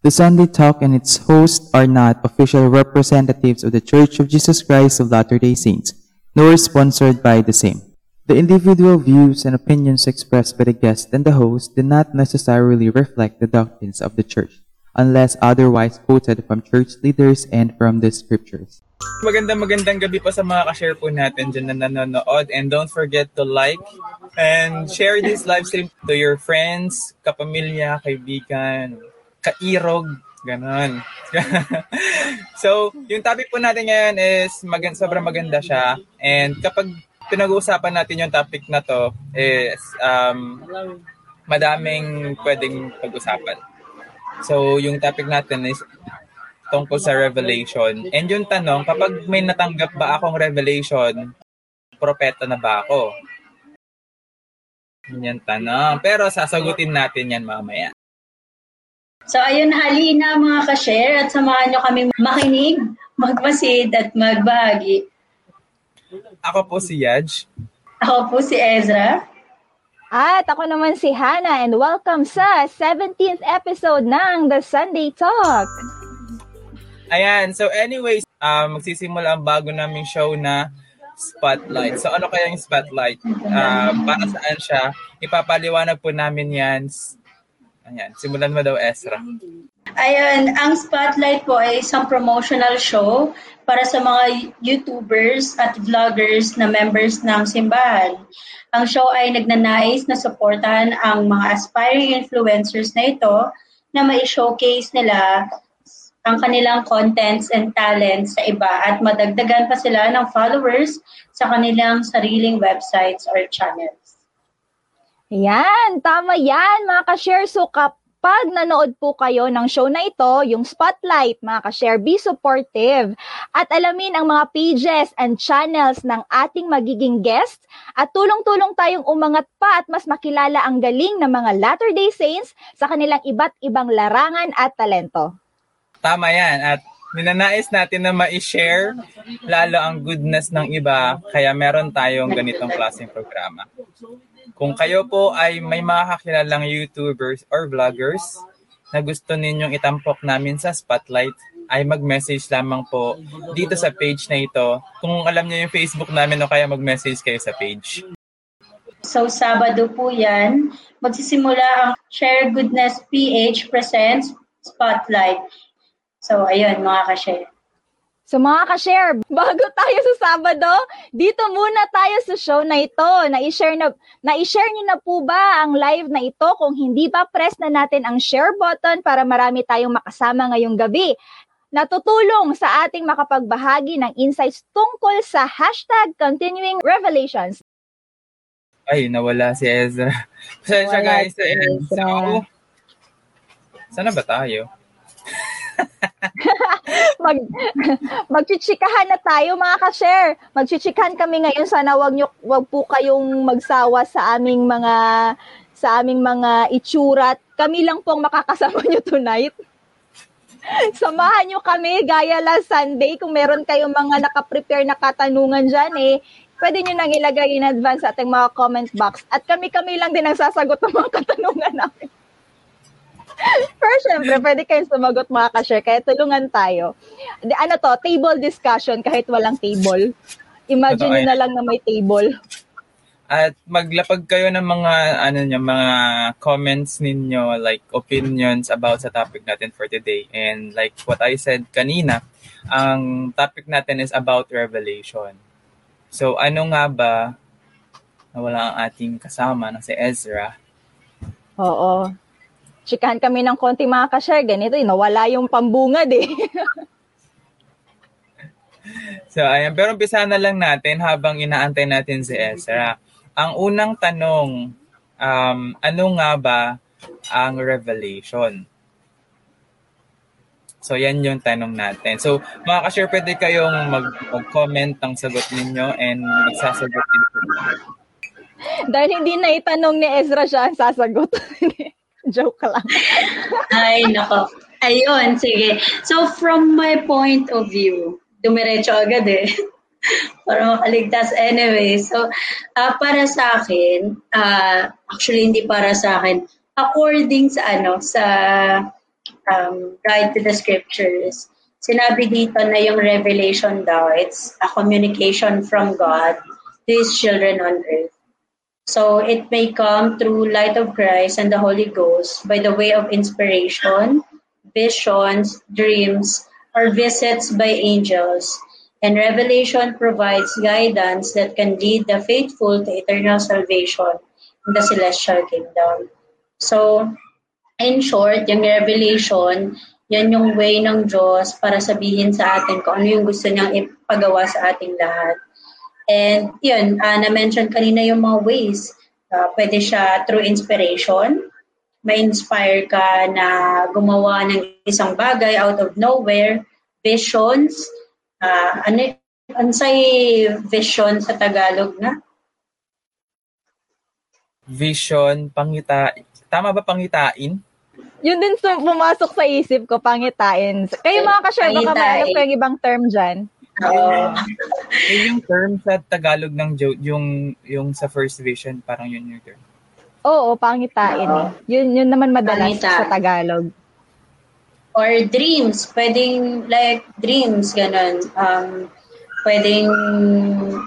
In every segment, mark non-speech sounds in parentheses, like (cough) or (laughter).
The Sunday Talk and its hosts are not official representatives of the Church of Jesus Christ of Latter-day Saints, nor sponsored by the same. The individual views and opinions expressed by the guest and the host do not necessarily reflect the doctrines of the Church, unless otherwise quoted from church leaders and from the scriptures. Magandang magandang gabi po sa mga ka-share po natin dyan na nanonood. And don't forget to like and share this live stream to your friends, kapamilya, kaibigan, kairog, ganon. (laughs) so, yung topic po natin ngayon is magand sobrang maganda siya. And kapag pinag-uusapan natin yung topic na to is um, madaming pwedeng pag-usapan. So, yung topic natin is tungkol sa revelation. And yung tanong, kapag may natanggap ba akong revelation, propeta na ba ako? Yan tanong. Pero sasagutin natin yan mamaya. So ayun, halina mga ka-share at samahan nyo kami makinig, magmasid at magbahagi. Ako po si Yaj. Ako po si Ezra. At ako naman si Hannah and welcome sa 17th episode ng The Sunday Talk. Ayan, so anyways, uh, magsisimula ang bago naming show na Spotlight. So ano kaya yung Spotlight? Uh, para saan siya? Ipapaliwanag po namin yan Ayan, simulan mo daw, Ezra. Ayun, ang Spotlight po ay isang promotional show para sa mga YouTubers at vloggers na members ng simbahan. Ang show ay nagnanais na suportahan ang mga aspiring influencers na ito na mai-showcase nila ang kanilang contents and talents sa iba at madagdagan pa sila ng followers sa kanilang sariling websites or channels. Yan, tama yan mga ka-share. So kapag nanood po kayo ng show na ito, yung Spotlight, mga ka-share, be supportive at alamin ang mga pages and channels ng ating magiging guests at tulong-tulong tayong umangat pa at mas makilala ang galing ng mga Latter-day Saints sa kanilang iba't ibang larangan at talento. Tama yan at minanais natin na ma-share lalo ang goodness ng iba kaya meron tayong ganitong klaseng programa. Kung kayo po ay may mga kakilalang YouTubers or vloggers na gusto ninyong itampok namin sa spotlight, ay mag-message lamang po dito sa page na ito. Kung alam niyo yung Facebook namin o kaya mag-message kayo sa page. So, Sabado po yan. Magsisimula ang Share Goodness PH Presents Spotlight. So, ayun mga ka-share. So mga ka-share, (laughs) bago tayo sa Sabado, dito muna tayo sa show na ito. Na-share na na-share niyo na po ba ang live na ito? Kung hindi pa, press na natin ang share button para marami tayong makasama ngayong gabi. Natutulong sa ating makapagbahagi ng insights tungkol sa hashtag Continuing Revelations. Ay, nawala si Ezra. (laughs) Pasensya guys. Si Ezra. So, sana ba tayo? (laughs) Mag magchichikahan na tayo mga ka-share. Magchichikahan kami ngayon. Sana wag niyo wag po kayong magsawa sa aming mga sa aming mga itsura. Kami lang pong makakasama niyo tonight. (laughs) Samahan niyo kami gaya last Sunday kung meron kayong mga naka-prepare na katanungan diyan eh pwede nyo nang ilagay in advance sa ating mga comment box. At kami-kami lang din ang sasagot ng mga katanungan namin. Pero syempre, pwede kayong sumagot mga ka-share, kaya tulungan tayo. Ano to, table discussion kahit walang table. Imagine nyo na lang na may table. At maglapag kayo ng mga ano niyo, mga comments ninyo like opinions about sa topic natin for today. And like what I said kanina, ang topic natin is about revelation. So ano nga ba na wala ang ating kasama na si Ezra? Oo chikahan kami ng konti mga ka-share, ganito, eh, nawala yung pambungad eh. (laughs) so, ayan. Pero umpisa na lang natin habang inaantay natin si Ezra. Ang unang tanong, um, ano nga ba ang revelation? So, yan yung tanong natin. So, mga ka-share, pwede kayong mag- mag-comment ang sagot ninyo and magsasagot din po. Dahil hindi na itanong ni Ezra siya ang sasagot. (laughs) (laughs) Joke lang. (laughs) Ay, nako. Ayun, sige. So, from my point of view, dumiretso agad eh. (laughs) para makaligtas anyway. So, uh, para sa akin, uh, actually hindi para sa akin, according sa ano, sa um, guide to the scriptures, sinabi dito na yung revelation daw, it's a communication from God to His children on earth. So it may come through light of Christ and the Holy Ghost by the way of inspiration, visions, dreams, or visits by angels. And revelation provides guidance that can lead the faithful to eternal salvation in the celestial kingdom. So, in short, yung revelation, yan yung way ng Diyos para sabihin sa atin kung ano yung gusto niyang ipagawa sa ating lahat. And yun, uh, na-mention kanina yung mga ways. Uh, pwede siya through inspiration. May-inspire ka na gumawa ng isang bagay out of nowhere. Visions. Uh, ano, ano say vision sa Tagalog na? Vision, pangita. Tama ba pangitain? Yun din pumasok sa isip ko, pangitain. Kayo mga ka-share, baka may alam ko yung ibang term dyan. Uh, yung term sa Tagalog ng jo- yung yung sa first vision, parang yun yung term. Oo, pangitain eh. Yun, yun naman madalas Pangita. sa Tagalog. or dreams, pwedeng like dreams, ganun. Um, pwedeng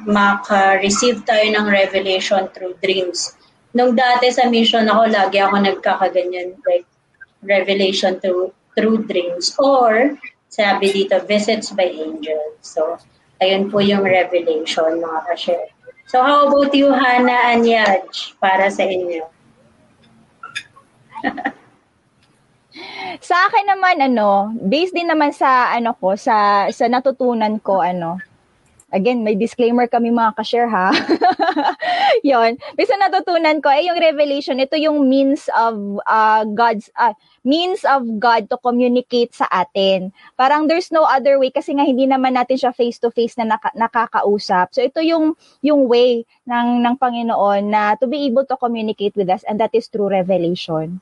maka-receive tayo ng revelation through dreams. Nung dati sa mission ako, lagi ako nagkakaganyan, like revelation through, through dreams. Or, sabi dito, visits by angels. So, ayun po yung revelation, mga ka-share. So, how about you, Hannah and Yaj, para sa inyo? (laughs) Sa akin naman ano, based din naman sa ano ko sa sa natutunan ko ano. Again, may disclaimer kami mga ka-share ha. 'Yon. Based sa natutunan ko ay yung revelation, ito yung means of uh, God's uh, means of God to communicate sa atin. Parang there's no other way kasi nga hindi naman natin siya face to face na naka, nakakausap. So ito yung yung way ng ng Panginoon na to be able to communicate with us and that is through revelation.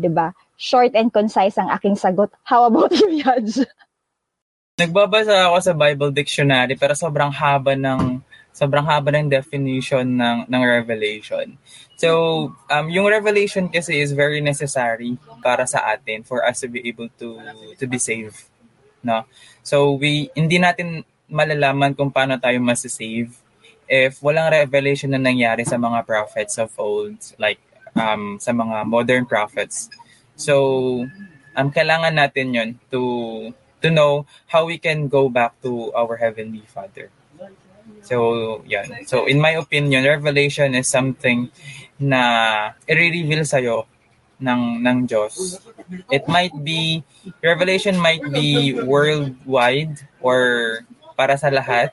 'Di ba? short and concise ang aking sagot. How about you, Yaj? (laughs) Nagbabasa ako sa Bible Dictionary pero sobrang haba ng sobrang haba ng definition ng ng revelation. So, um yung revelation kasi is very necessary para sa atin for us to be able to to be saved, no? So, we hindi natin malalaman kung paano tayo masasave if walang revelation na nangyari sa mga prophets of old like um sa mga modern prophets. So, um, kailangan natin yon to to know how we can go back to our Heavenly Father. So, yan. So, in my opinion, revelation is something na i-reveal sa'yo ng, ng Diyos. It might be, revelation might be worldwide or para sa lahat.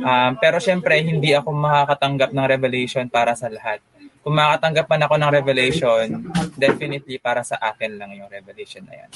Um, pero syempre, hindi ako makakatanggap ng revelation para sa lahat kung makatanggap man ako ng revelation, definitely para sa akin lang yung revelation na yan.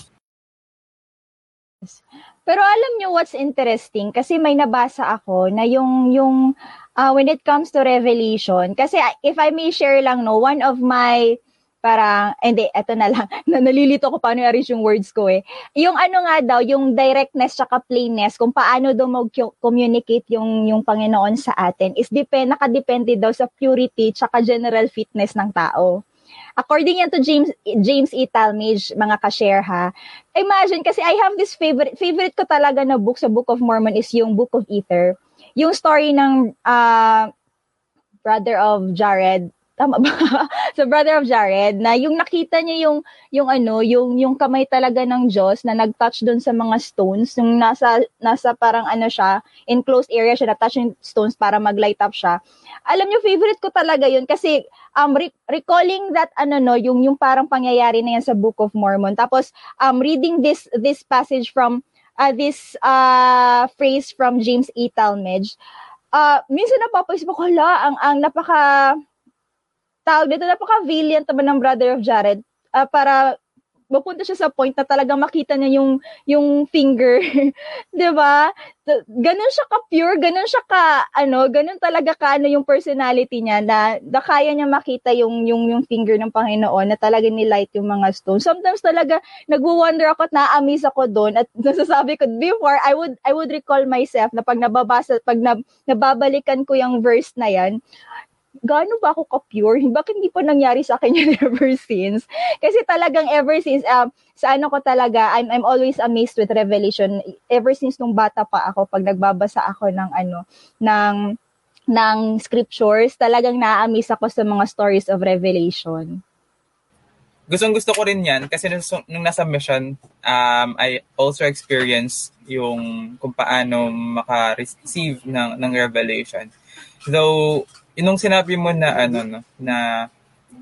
Pero alam nyo what's interesting? Kasi may nabasa ako na yung, yung uh, when it comes to revelation, kasi if I may share lang, no, one of my parang, hindi, eto na lang, na (laughs) nalilito ko paano i-arrange yung words ko eh. Yung ano nga daw, yung directness tsaka plainness, kung paano daw mag-communicate yung, yung Panginoon sa atin, is depend, nakadepende daw sa purity tsaka general fitness ng tao. According yan to James James E. Talmage, mga ka-share ha, imagine, kasi I have this favorite, favorite ko talaga na book sa Book of Mormon is yung Book of Ether. Yung story ng uh, brother of Jared, tama ba? (laughs) sa brother of Jared na yung nakita niya yung yung ano, yung yung kamay talaga ng Diyos na nag-touch doon sa mga stones, yung nasa nasa parang ano siya, enclosed area siya na touch yung stones para mag-light up siya. Alam niyo favorite ko talaga yun kasi um re- recalling that ano no, yung yung parang pangyayari na yan sa Book of Mormon. Tapos um reading this this passage from uh, this uh phrase from James E. Talmage, uh, minsan napapaisip ko, hala, ang, ang napaka tawag dito, napaka-valiant naman ng brother of Jared uh, para mapunta siya sa point na talagang makita niya yung yung finger, (laughs) 'di ba? Ganun siya ka pure, ganun siya ka ano, ganun talaga ka ano yung personality niya na, na kaya niya makita yung yung yung finger ng Panginoon na talaga ni light yung mga stones. Sometimes talaga nagwo-wonder ako at na-amaze ako doon at (laughs) nasasabi ko before I would I would recall myself na pag nababasa pag na, nababalikan ko yung verse na yan, gaano ba ako ka-pure? (laughs) Bakit hindi pa nangyari sa akin yun (laughs) ever since? Kasi talagang ever since, um, sa ano ko talaga, I'm, I'm always amazed with revelation. Ever since nung bata pa ako, pag nagbabasa ako ng ano, ng ng scriptures, talagang na-amaze ako sa mga stories of revelation. Gustong gusto ko rin yan kasi nung, nung nasa mission, um, I also experienced yung kung paano maka-receive ng, ng revelation. Though, inong sinabi mo na ano no, na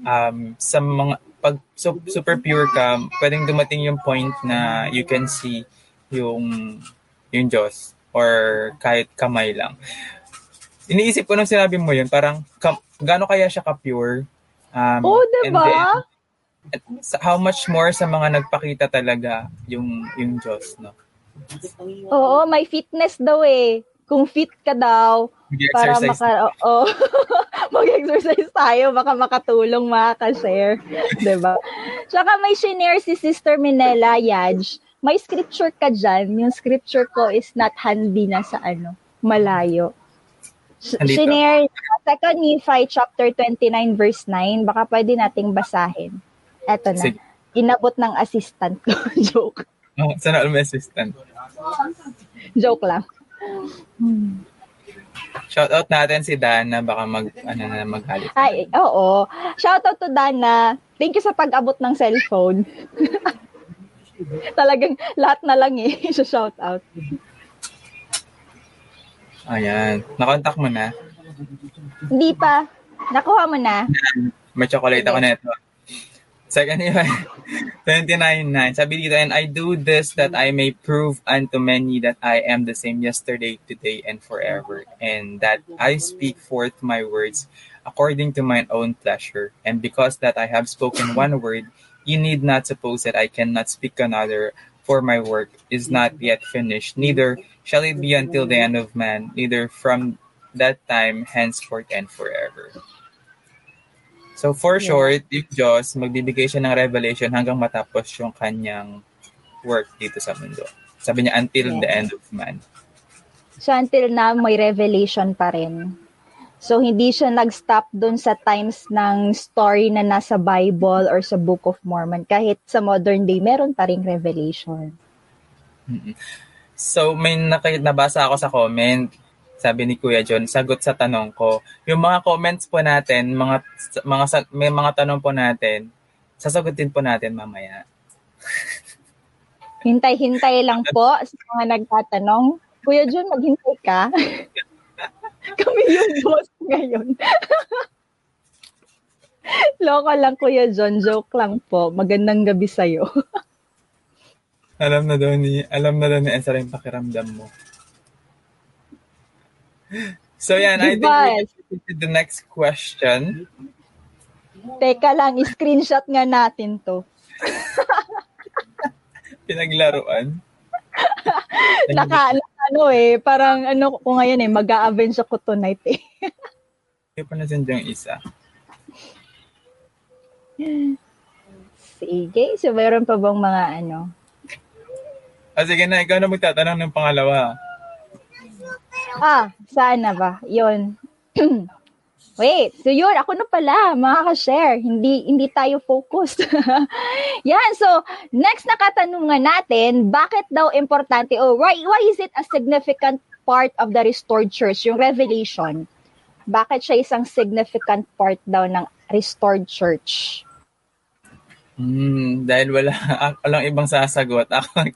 um, sa mga pag so, super pure ka, pwedeng dumating yung point na you can see yung yung Diyos or kahit kamay lang. Iniisip ko nung sinabi mo yun, parang kam, gaano kaya siya ka-pure? Um, oh, and diba? then, sa- how much more sa mga nagpakita talaga yung yung Diyos, no? Oo, may fitness daw eh. Kung fit ka daw, para maka oh, (laughs) mag-exercise tayo baka makatulong makaka-share. (laughs) 'di ba Tsaka may shinare si Sister Minella Yaj may scripture ka dyan. Yung scripture ko is not handy na sa ano malayo. Sh- Andito. Shinare second Nephi chapter 29 verse 9 baka pwede nating basahin. Eto na. Sige. inabot ng assistant ko. (laughs) Joke. Oh, sana all my assistant. joke lang Shout out natin si Dana, baka mag, ano na, maghalit. Ay, oo. Shoutout to Dana. Thank you sa pag-abot ng cellphone. (laughs) Talagang lahat na lang eh. (laughs) Shout out. Ayan. Nakontak mo na. Hindi pa. Nakuha mo na. May chocolate ako neto. Second Nephi (laughs) 29.9. Sabi dito, and I do this that I may prove unto many that I am the same yesterday, today, and forever, and that I speak forth my words according to mine own pleasure. And because that I have spoken one word, you need not suppose that I cannot speak another, for my work is not yet finished, neither shall it be until the end of man, neither from that time henceforth and forever. So for Yeah. short, yung Diyos, magbibigay siya ng revelation hanggang matapos yung kanyang work dito sa mundo. Sabi niya, until Yeah. the end of man. So until now, may revelation pa rin. So hindi siya nag-stop dun sa times ng story na nasa Bible or sa Book of Mormon. Kahit sa modern day, meron pa ring revelation. Mm-mm. So may nabasa ako sa comment, sabi ni Kuya John, sagot sa tanong ko. Yung mga comments po natin, mga mga may mga tanong po natin, sasagutin po natin mamaya. (laughs) Hintay-hintay lang po sa mga nagtatanong. Kuya John, maghintay ka. (laughs) Kami yung boss ngayon. (laughs) Loko lang, Kuya John. Joke lang po. Magandang gabi sa'yo. Alam na daw ni, alam na daw ni Ezra yung pakiramdam mo. So yan, I think Diba? we can to the next question. Teka lang, screenshot nga natin to. (laughs) Pinaglaruan. (laughs) Naka, ano eh, parang ano ko ngayon eh, mag-a-avenge ako tonight eh. (laughs) Hindi pa natin yung isa. Sige, so mayroon pa bang mga ano? Ah, sige na, ikaw na magtatanong ng pangalawa. Ah, saan na ba? Yun. (clears throat) Wait, so yun, ako na pala, mga ka-share. Hindi, hindi tayo focused. (laughs) Yan, so, next na katanungan natin, bakit daw importante, oh, why, why is it a significant part of the restored church, yung revelation? Bakit siya isang significant part daw ng restored church? Hmm, dahil wala, (laughs) walang ibang sasagot. Ako.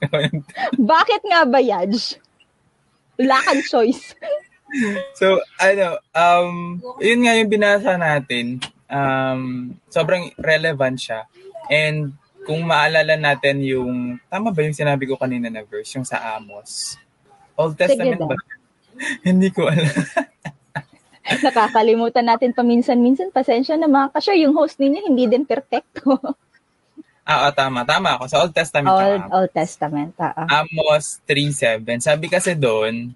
(laughs) Bakit nga ba, Yaj? Wala kang choice. (laughs) So, ano, um, yun nga yung binasa natin. Um, sobrang relevant siya. And kung maalala natin yung, tama ba yung sinabi ko kanina na verse, yung sa Amos? Old Testament ba? (laughs) Hindi ko alam. Nakakalimutan natin paminsan-minsan. Pasensya na mga ka-share. Yung host ninyo hindi din perfecto. (laughs) ah, ah, tama. Tama ako. Sa Old Testament Old, Amos. Old Testament. ah, ah. Amos 3.7. Sabi kasi doon,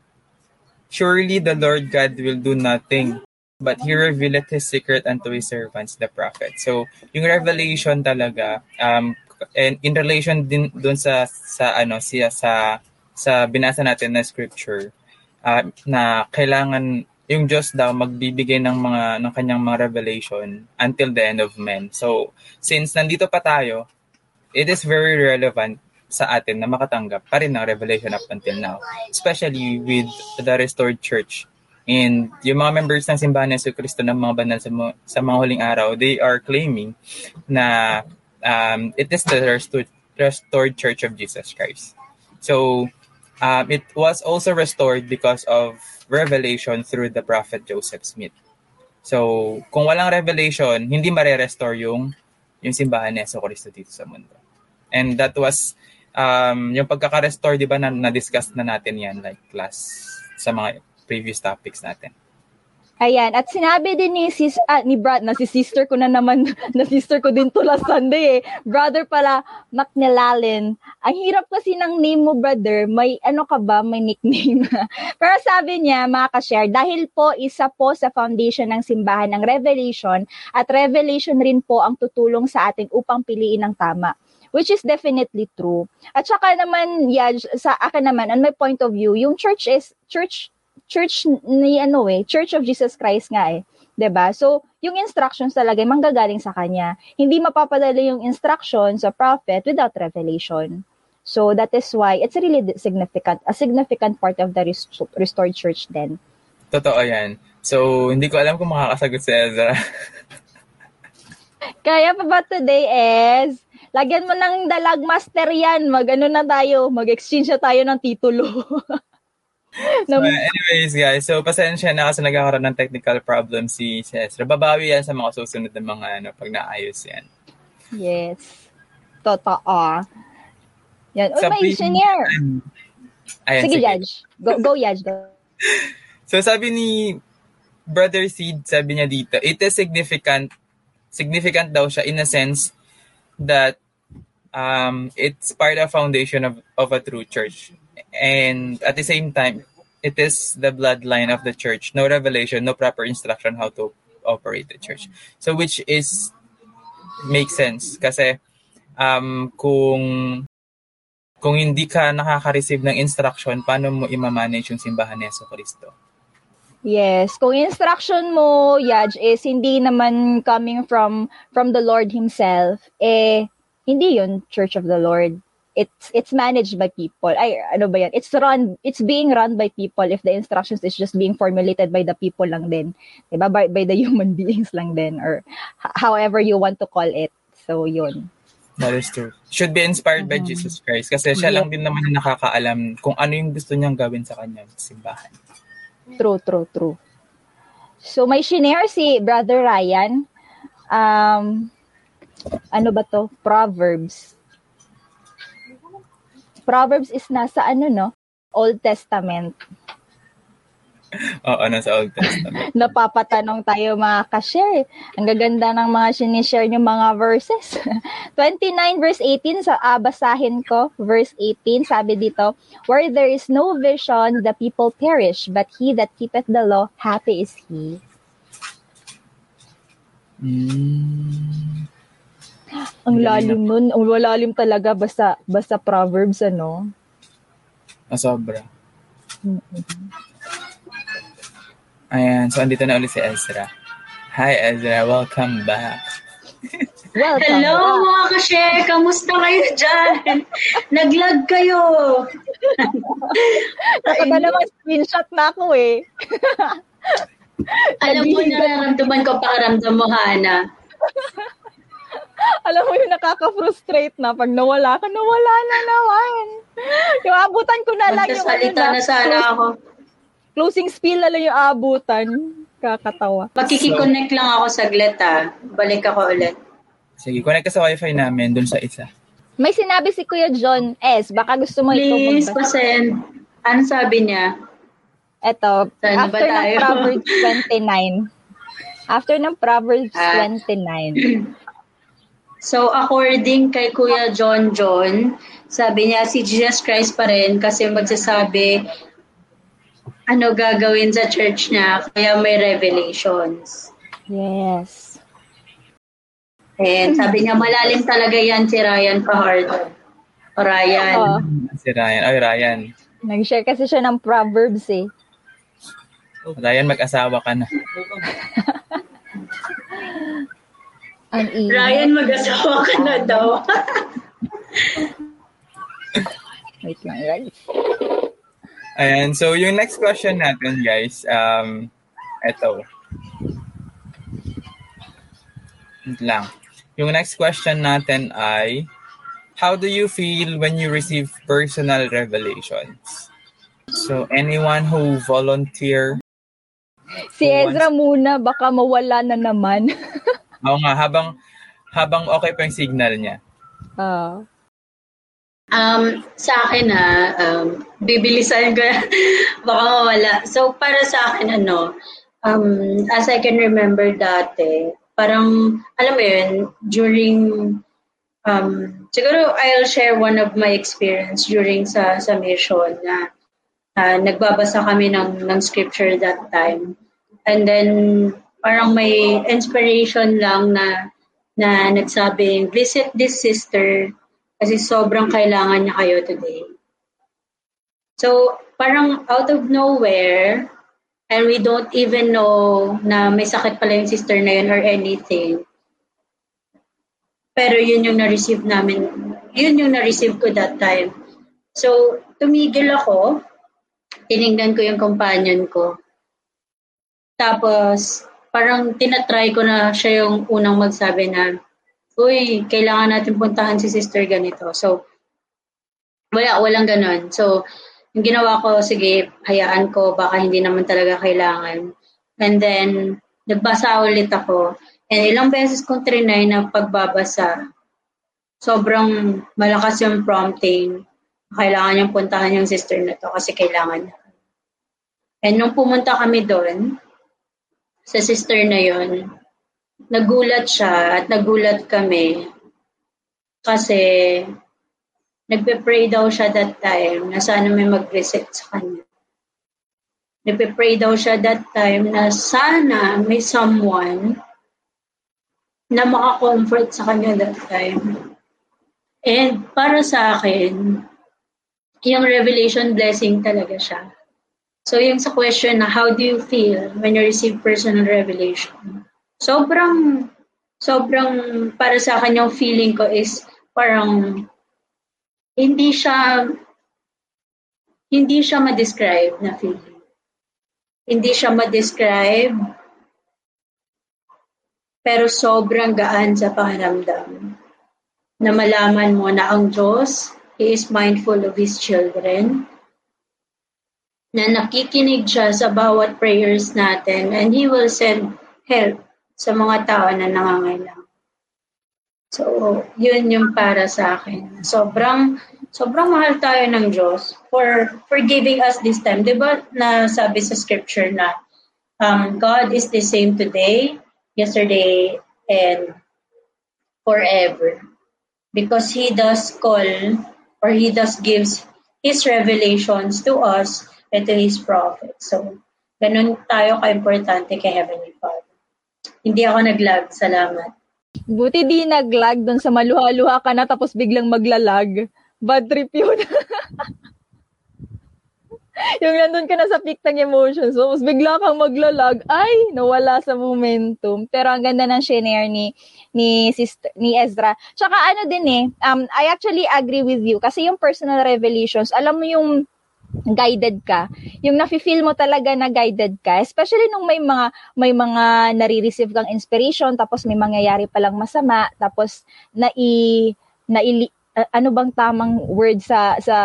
Surely the Lord God will do nothing, but He revealeth His secret unto His servants, the prophet. So, yung revelation talaga, um, and in relation din doon sa, sa, ano, siya, sa, sa binasa natin na scripture, ah, na kailangan yung Diyos daw magbibigay ng mga ng kanyang mga revelation until the end of men. So, since nandito pa tayo, it is very relevant sa atin na makatanggap pa rin ng revelation up until now. Especially with the restored church. And yung mga members ng Simbahan ng Kristo ng mga banal sa, mga, sa mga huling araw, they are claiming na um, it is the restored, restored church of Jesus Christ. So, um, it was also restored because of revelation through the prophet Joseph Smith. So, kung walang revelation, hindi mare-restore yung yung simbahan ni Yeso Cristo dito sa mundo. And that was um, yung pagkaka-restore, di ba, na, na-discuss na natin yan like class sa mga previous topics natin. Ayan, at sinabi din ni sis ah, ni Brad na si sister ko na naman (laughs) na sister ko din to last Sunday eh. Brother pala McNelalin. Ang hirap kasi ng name mo, brother. May ano ka ba, may nickname. (laughs) Pero sabi niya, mga ka-share, dahil po isa po sa foundation ng simbahan ng Revelation at Revelation rin po ang tutulong sa atin upang piliin ang tama which is definitely true. At saka naman, yeah, sa akin naman, on my point of view, yung church is, church church ni ano eh, Church of Jesus Christ nga eh. 'Di ba? So, yung instructions talaga ay manggagaling sa kanya. Hindi mapapadala yung instructions sa prophet without revelation. So that is why it's really significant, a significant part of the restored church then. Totoo 'yan. So, hindi ko alam kung makakasagot si Ezra. (laughs) Kaya pa ba today is, lagyan mo ng dalag master yan, mag ano na tayo, mag-exchange na tayo ng titulo. (laughs) so, anyways, guys, so pasensya na kasi nagkakaroon ng technical problem si Cesar. Babawi yan sa mga susunod na mga ano, pag naayos yan. Yes. Totoo. Yan. Uy, may engineer. Ayan, sige, sige, Judge. Go, go, Judge. Go. (laughs) so, sabi ni Brother Seed, sabi niya dito, it is significant, significant daw siya in a sense that um, it's part of foundation of, of a true church and at the same time, it is the bloodline of the church. No revelation, no proper instruction how to operate the church. So which is makes sense kasi um, kung kung hindi ka nakaka-receive ng instruction, paano mo i-manage yung simbahan ni Yeso Cristo? Yes, kung instruction mo, Yaj, is hindi naman coming from from the Lord himself, eh hindi 'yun Church of the Lord it's it's managed by people. Ay, ano ba yan? It's run, it's being run by people if the instructions is just being formulated by the people lang din. Diba? By, by the (laughs) human beings lang din or however you want to call it. So, yun. That is true. Should be inspired by mm-hmm. Jesus Christ kasi siya yeah. lang din naman yung nakakaalam kung ano yung gusto niyang gawin sa kanyang simbahan. True, true, true. So, may shinare si Brother Ryan. Um, ano ba to? Proverbs Proverbs is nasa ano no? Old Testament. Oo, nasa Old Testament. (laughs) Napapatanong tayo mga ka-share. Ang gaganda ng mga sinishare niyo mga verses. (laughs) 29 verse 18, sa uh, basahin ko, verse 18, sabi dito, Where there is no vision, the people perish, but he that keepeth the law, happy is he. Mm. Ang lalim nun. Ang lalim talaga basta basta Proverbs ano. Ah, sobra. Ayan, so andito na ulit si Ezra. Hi Ezra, welcome back. welcome Hello back. mga ka-share, kamusta kayo dyan? (laughs) Naglag kayo. Nakadalawang screenshot na ako eh. Alam mo, nararamdaman ko pakaramdam mo, Hana. Alam mo yung nakaka-frustrate na pag nawala ka, nawala na naman. Yung abutan ko na lang yung... Ano na sana ako. Closing spiel na lang yung abutan. Kakatawa. Makikiconnect lang ako saglit ah. Balik ako ulit. Sige, connect ka sa wifi namin dun sa isa. May sinabi si Kuya John S. Baka gusto mo ito. Please, pasend. Ano sabi niya? Ito, Saan after ng Proverbs (laughs) 29. After ng Proverbs ah. 29. (clears throat) So, according kay Kuya John John, sabi niya si Jesus Christ pa rin kasi magsasabi ano gagawin sa church niya, kaya may revelations. Yes. And sabi niya, malalim talaga yan si Ryan Pahardo. Ryan. Oh. Si Ryan. Ay, Ryan. Nag-share kasi siya ng Proverbs eh. Ryan, mag-asawa ka na. (laughs) Ang ingay. Ryan, mag-asawa ka na daw. (laughs) Wait lang, guys. Ayan, so yung next question natin, guys, um, eto. Wait lang. Yung next question natin ay, how do you feel when you receive personal revelations? So, anyone who volunteer? Si Who Ezra muna, baka mawala na naman. (laughs) Oo nga, habang, habang okay pa yung signal niya. Ah. Um, sa akin na, um, bibilisan ko, (laughs) baka mawala. So, para sa akin, ano, um, as I can remember dati, parang, alam mo yun, during, um, siguro I'll share one of my experience during sa, sa mission na uh, nagbabasa kami ng, ng scripture that time. And then, parang may inspiration lang na, na nagsabing, visit this sister kasi sobrang kailangan niya kayo today. So, parang out of nowhere, and we don't even know na may sakit pala yung sister na yun or anything. Pero yun yung na-receive namin, yun yung na-receive ko that time. So, tumigil ako, tiningnan ko yung companion ko. Tapos, parang tinatry ko na siya yung unang magsabi na, uy, kailangan natin puntahan si sister ganito. So, wala, walang ganon. So, yung ginawa ko, sige, hayaan ko, baka hindi naman talaga kailangan. And then, nagbasa ulit ako. And ilang beses kong trinay na pagbabasa, sobrang malakas yung prompting. Kailangan niyang puntahan yung sister na to kasi kailangan niya. And nung pumunta kami doon, sa sister na yon nagulat siya at nagulat kami kasi nagpe-pray daw siya that time na sana may mag-visit sa kanya. Nagpe-pray daw siya that time na sana may someone na makakomfort sa kanya that time. And para sa akin, yung revelation blessing talaga siya. So yung sa question na how do you feel when you receive personal revelation? Sobrang, sobrang para sa akin yung feeling ko is parang hindi siya hindi siya ma-describe na feeling. Hindi siya ma-describe pero sobrang gaan sa pakiramdam na malaman mo na ang Diyos, He is mindful of His children, na nakikinig siya sa bawat prayers natin and He will send help sa mga tao na nangangailangan. So, yun yung para sa akin. Sobrang, sobrang mahal tayo ng Diyos for, for giving us this time. Di ba na sabi sa scripture na um, God is the same today, yesterday, and forever. Because He does call or He does gives His revelations to us and to His prophets. So, ganun tayo ka-importante kay Heavenly Father. Hindi ako nag-lag. Salamat. Buti di naglag doon sa maluha-luha ka na tapos biglang maglalag. Bad trip yun. (laughs) yung nandun ka na sa peak ng emotions, tapos bigla kang maglalag, ay, nawala sa momentum. Pero ang ganda ng shinare ni, ni, sister, ni Ezra. Tsaka ano din eh, um, I actually agree with you kasi yung personal revelations, alam mo yung guided ka, yung nafi-feel mo talaga na guided ka, especially nung may mga may mga nare-receive kang inspiration tapos may mangyayari palang masama tapos na i na i, uh, ano bang tamang word sa sa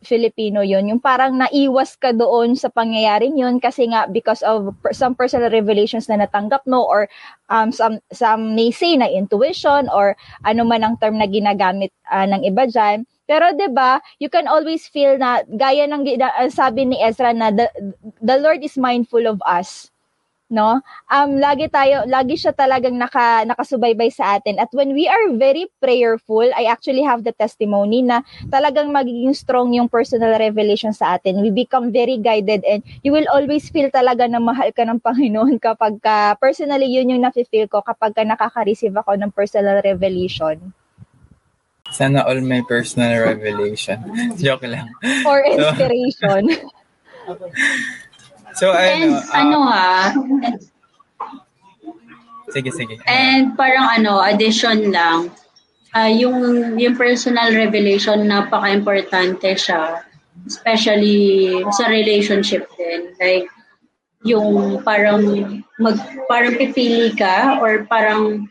Filipino yon yung parang naiwas ka doon sa pangyayaring yun kasi nga because of some personal revelations na natanggap mo or um, some, some may say na intuition or ano man ang term na ginagamit uh, ng iba dyan pero 'di ba, you can always feel na gaya ng uh, sabi ni Ezra na the, the Lord is mindful of us. No? Um lagi tayo lagi siya talagang naka nakasubaybay sa atin. At when we are very prayerful, I actually have the testimony na talagang magiging strong yung personal revelation sa atin. We become very guided and you will always feel talaga na mahal ka ng Panginoon kapag ka, personally yun yung nafe-feel ko kapag ka nakaka-receive ako ng personal revelation. Sana all my personal revelation. (laughs) Joke lang. Or inspiration. (laughs) So, And ano, ah, ano ha, sige, sige. and parang ano, addition lang, ah yung, yung personal revelation, napaka-importante siya. Especially sa relationship din. Like, yung parang mag parang pipili ka or parang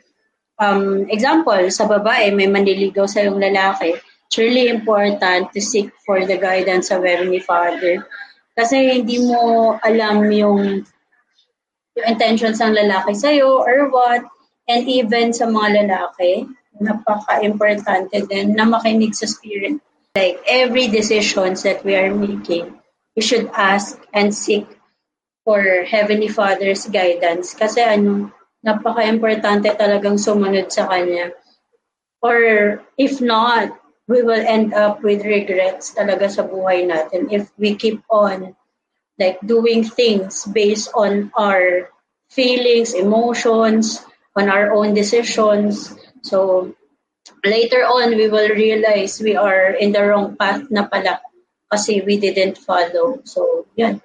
um, example sa babae may manliligaw sa yung lalaki. It's really important to seek for the guidance of Heavenly Father. Kasi hindi mo alam yung yung intentions ng lalaki sa'yo or what. And even sa mga lalaki napaka-importante din na makinig sa spirit. Like every decisions that we are making we should ask and seek for Heavenly Father's guidance. Kasi ano, napaka-importante talagang sumunod sa Kanya. Or if not, we will end up with regrets talaga sa buhay natin if we keep on like doing things based on our feelings, emotions, on our own decisions. So later on, we will realize we are in the wrong path na pala kasi we didn't follow. So, yan.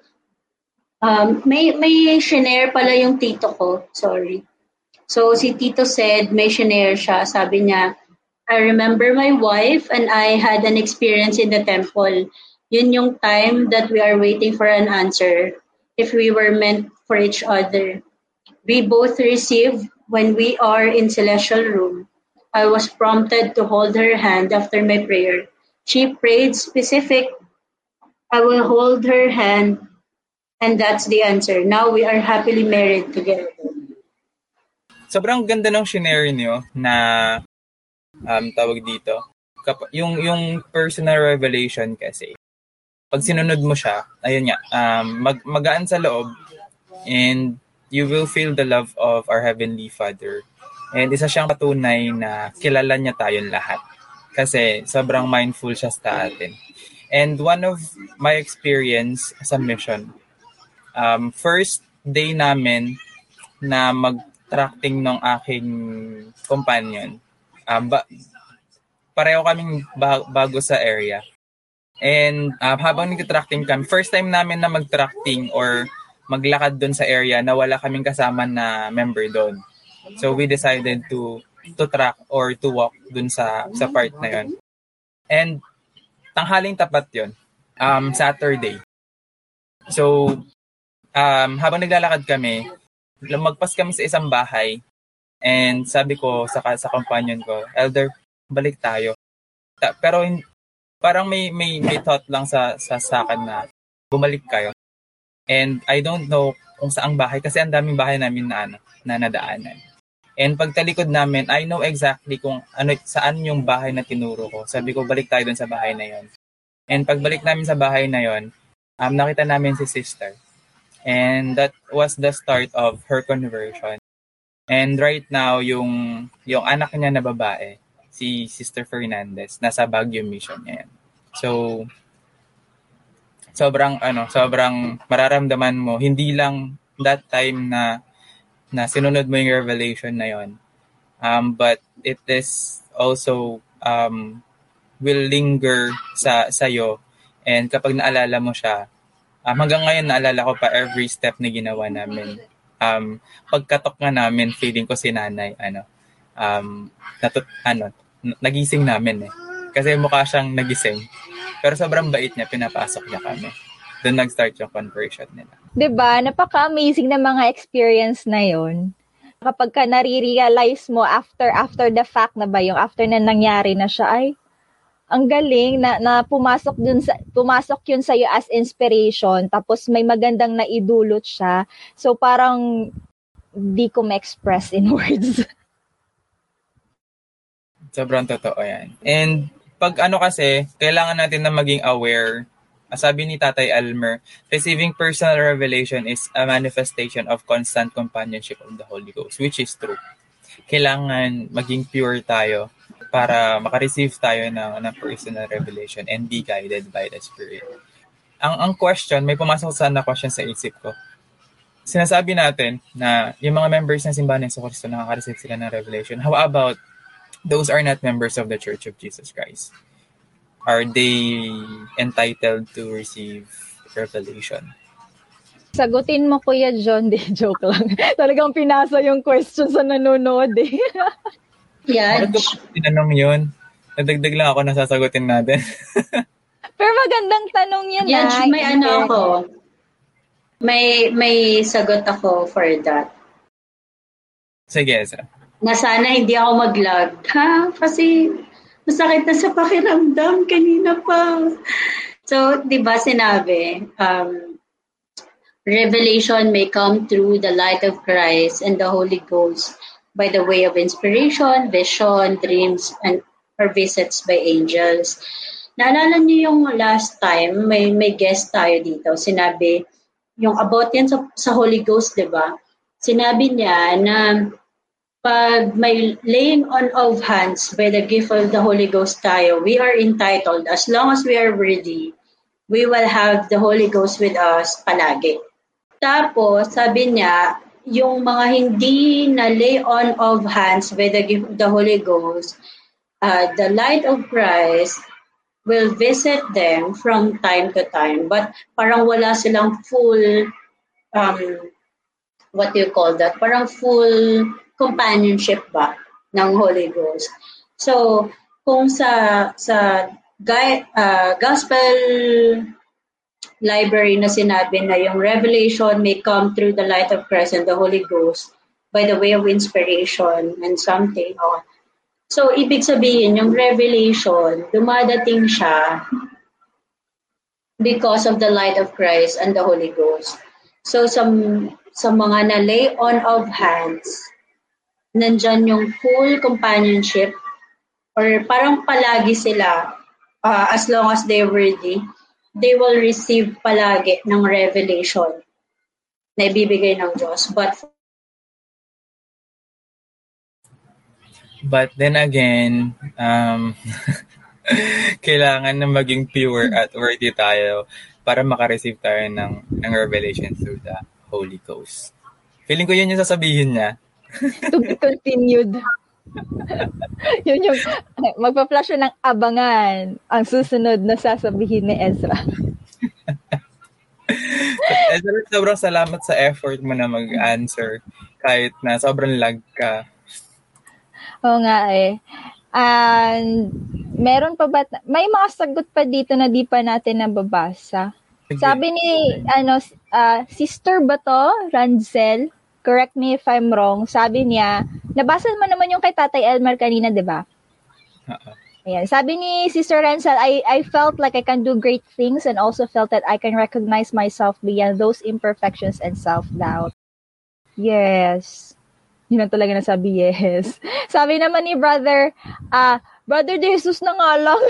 Um, may may shinare pala yung tito ko. Sorry. So si Tito said, may shinare siya. Sabi niya, I remember my wife and I had an experience in the temple. Yun yung time that we are waiting for an answer if we were meant for each other. We both received when we are in celestial room. I was prompted to hold her hand after my prayer. She prayed specific. I will hold her hand And that's the answer. Now we are happily married together. Sobrang ganda ng scenario niyo na um, tawag dito. Kap- yung, yung personal revelation kasi, pag sinunod mo siya, ayun nga, um, mag, magaan sa loob and you will feel the love of our Heavenly Father. And isa siyang patunay na kilala niya tayong lahat. Kasi sobrang mindful siya sa atin. And one of my experience sa mission, um, first day namin na mag-tracting ng aking companion, um, ba- pareho kaming ba- bago sa area. And um, habang nag-tracting kami, first time namin na mag-tracting or maglakad doon sa area na wala kaming kasama na member doon. So we decided to to track or to walk doon sa sa part na yon. And tanghaling tapat yon um Saturday. So um habang naglalakad kami, lumagpas kami sa isang bahay and sabi ko sa sa companion ko, Elder, balik tayo. Ta- pero hin- parang may may may thought lang sa sa sa akin na bumalik kayo. And I don't know kung saang bahay kasi ang daming bahay namin na ano, na nadaanan. And pagtalikod namin, I know exactly kung ano saan yung bahay na tinuro ko. Sabi ko, balik tayo dun sa bahay na yon. And pagbalik namin sa bahay na yon, um, nakita namin si sister. And that was the start of her conversion. And right now, yung, yung anak niya na babae, si Sister Fernandez, nasa Baguio Mission niya yan. So, sobrang, ano, sobrang mararamdaman mo, hindi lang that time na na sinunod mo yung revelation na yon. Um, but it is also um, will linger sa sa'yo and kapag naalala mo siya, um, hanggang ngayon naalala ko pa every step na ginawa namin. Um, pagkatok nga namin, feeling ko si nanay, ano, um, natut, ano, nagising namin eh. Kasi mukha siyang nagising. Pero sobrang bait niya, pinapasok niya kami. Doon nag-start yung conversion nila. ba? Napaka-amazing na mga experience na 'yon. Kapag ka nare-realize mo after after the fact na ba yung after na nangyari na siya ay ang galing na, na pumasok dun sa pumasok yun sa iyo as inspiration tapos may magandang naidulot siya. So parang di ko ma-express in (laughs) words. Sobrang totoo yan. And pag ano kasi, kailangan natin na maging aware. Sabi ni Tatay Almer, receiving personal revelation is a manifestation of constant companionship of the Holy Ghost, which is true. Kailangan maging pure tayo para makareceive tayo ng, ng personal revelation and be guided by the Spirit. Ang, ang question, may pumasok sana question sa isip ko. Sinasabi natin na yung mga members ng simbahan ng Kristo nakaka-receive sila ng revelation. How about those are not members of the Church of Jesus Christ? Are they entitled to receive revelation? Sagutin mo, Kuya John. (laughs) Di, joke lang. Talagang pinasa yung question sa nanonood eh. (laughs) Yeah. Bakit ko tinanong yun? Nadagdag lang ako na sasagutin natin. (laughs) Pero magandang tanong yan. Yan, ah. may ano ako. May may sagot ako for that. Sige, Ezra. Na sana hindi ako mag-log. Ha? Kasi masakit na sa pakiramdam kanina pa. So, di ba sinabi, um, revelation may come through the light of Christ and the Holy Ghost by the way of inspiration, vision, dreams, and or visits by angels. Naalala niyo yung last time, may, may guest tayo dito, sinabi, yung about yan sa, sa Holy Ghost, di ba? Sinabi niya na pag may laying on of hands by the gift of the Holy Ghost tayo, we are entitled, as long as we are worthy, we will have the Holy Ghost with us palagi. Tapos, sabi niya, yung mga hindi na lay on of hands by the the Holy Ghost, uh, the light of Christ will visit them from time to time. But parang wala silang full, um, what do you call that? Parang full companionship ba ng Holy Ghost. So, kung sa sa guy, uh, gospel library na sinabi na yung revelation may come through the light of Christ and the Holy Ghost by the way of inspiration and something. Oh. So, ibig sabihin, yung revelation, dumadating siya because of the light of Christ and the Holy Ghost. So, sa, sa mga na-lay on of hands, nandyan yung full companionship or parang palagi sila uh, as long as they're worthy, they will receive palagi ng revelation na ibibigay ng Diyos. But But then again, um, (laughs) kailangan na maging pure at worthy tayo para makareceive tayo ng, ng revelation through the Holy Ghost. Feeling ko yun yung sasabihin niya. to be continued. (laughs) Yun yung, magpa-flash ng abangan ang susunod na sasabihin ni Ezra. (laughs) Ezra, sobrang salamat sa effort mo na mag-answer kahit na sobrang lag ka. Oo nga eh. And meron pa ba, may mga sagot pa dito na di pa natin nababasa. Sige. Sabi ni, ano, uh, sister ba to? Ranzel? Correct me if I'm wrong. Sabi niya, nabasa mo naman yung kay Tatay Elmer kanina, di ba? Oo. Ayan. Sabi ni Sister Ranzel, I, I felt like I can do great things and also felt that I can recognize myself beyond those imperfections and self-doubt. Yes. Yun ang talaga nasabi, yes. (laughs) Sabi naman ni brother, ah, brother De Jesus na nga lang.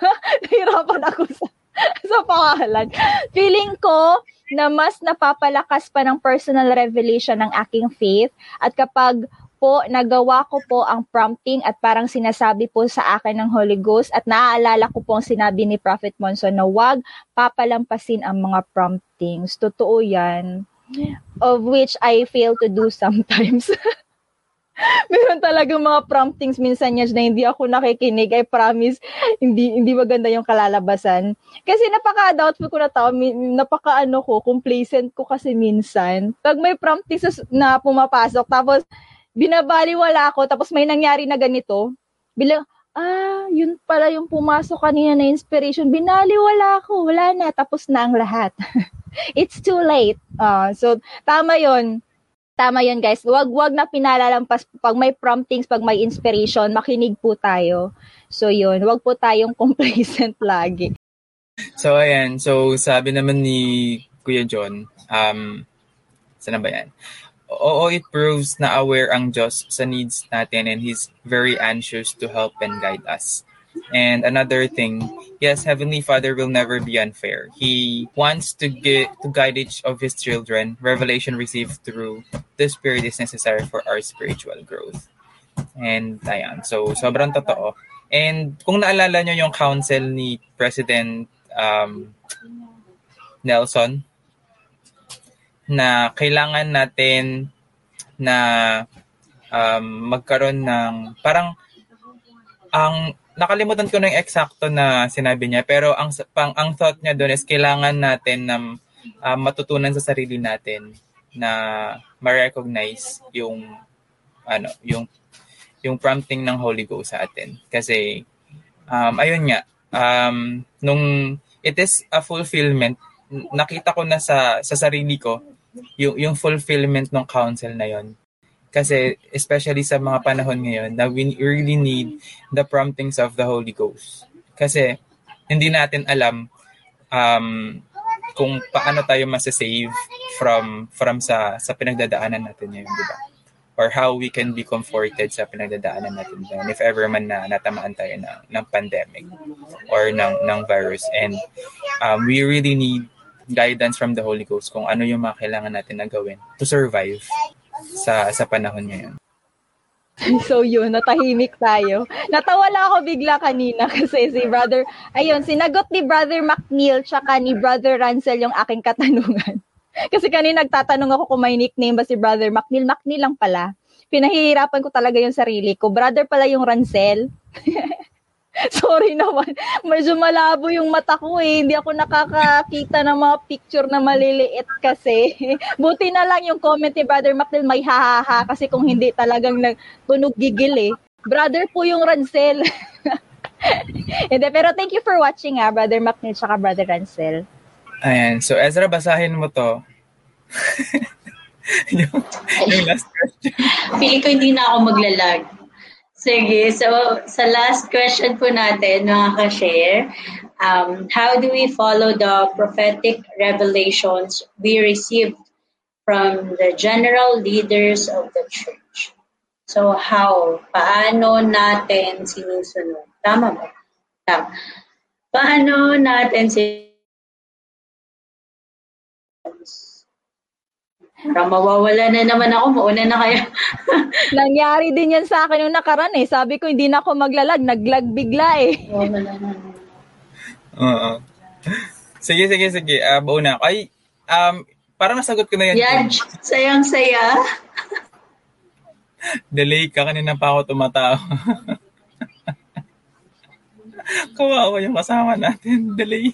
(laughs) Nahirapan ako sa, (laughs) sa pangalan. Feeling ko na mas napapalakas pa ng personal revelation ng aking faith at kapag po nagawa ko po ang prompting at parang sinasabi po sa akin ng Holy Ghost at naaalala ko po ang sinabi ni Prophet Monson na wag papalampasin ang mga promptings. Totoo yan. Of which I fail to do sometimes. (laughs) (laughs) Meron talagang mga promptings minsan niya na hindi ako nakikinig. I promise, hindi hindi maganda yung kalalabasan. Kasi napaka-doubtful ko na tao, napaka-ano ko, complacent ko kasi minsan. Pag may promptings na pumapasok, tapos binabaliwala ako, tapos may nangyari na ganito, bilang, ah, yun pala yung pumasok kanina na inspiration, binaliwala ako, wala na, tapos na ang lahat. (laughs) It's too late. Uh, so, tama yon Tama yon guys. Wag wag na pinalalampas pag may promptings, pag may inspiration, makinig po tayo. So yun, wag po tayong (laughs) complacent lagi. So ayan, so sabi naman ni Kuya John, um, saan ba yan? Oo, it proves na aware ang Diyos sa needs natin and He's very anxious to help and guide us. And another thing, yes, Heavenly Father will never be unfair. He wants to get to guide each of His children. Revelation received through the Spirit is necessary for our spiritual growth. And ayan, so sobrang totoo. And kung naalala nyo yung council ni President um, Nelson, na kailangan natin na um, magkaroon ng parang ang nakalimutan ko na yung eksakto na sinabi niya pero ang pang ang thought niya doon is kailangan natin na um, matutunan sa sarili natin na ma-recognize yung ano, yung yung prompting ng Holy Ghost sa atin. Kasi um, ayun nga, um, nung it is a fulfillment, nakita ko na sa sa sarili ko yung yung fulfillment ng counsel na yon. Kasi especially sa mga panahon ngayon na we really need the promptings of the Holy Ghost. Kasi hindi natin alam um, kung paano tayo masasave from from sa sa pinagdadaanan natin ngayon, di ba? Or how we can be comforted sa pinagdadaanan natin ngayon if ever man na natamaan tayo ng, ng pandemic or ng, ng virus. And um, we really need guidance from the Holy Ghost kung ano yung mga kailangan natin na gawin to survive sa sa panahon ngayon. (laughs) So yun, natahimik tayo. Natawa lang ako bigla kanina (laughs) kasi si brother, ayun, sinagot ni brother McNeil tsaka ni brother Ransel yung aking katanungan. (laughs) Kasi kanina nagtatanong ako kung may nickname ba si brother McNeil. McNeil lang pala. Pinahihirapan ko talaga yung sarili ko. Brother pala yung Ransel. (laughs) Sorry naman. Medyo malabo yung mata ko eh. Hindi ako nakakakita ng mga picture na maliliit kasi. (laughs) Buti na lang yung comment ni Brother McNeil may hahaha kasi kung hindi talagang tunog gigil eh. Brother po yung Ransel. (laughs) hindi, pero thank you for watching ah, Brother McNeil tsaka Brother Ransel. Ayan. So Ezra, basahin mo to. yung, yung last question. Feeling ko hindi na ako maglalag. Sige, so sa last question po natin, mga ka-share, um, how do we follow the prophetic revelations we received from the general leaders of the church? So how? Paano natin sinusunod? Tama ba? Tama. Paano natin sinusunod? Parang mawawala na naman ako, mauna na kayo. (laughs) Nangyari din yan sa akin nung nakaraan eh. Sabi ko hindi na ako maglalag, naglag bigla eh. Oo. Sige, sige, sige. Uh, una. Ay, um, para masagot ko na yan. Yan, sayang-saya. (laughs) Delay ka, kanina pa ako tumatawa. (laughs) Kawawa yung kasama natin. Delay.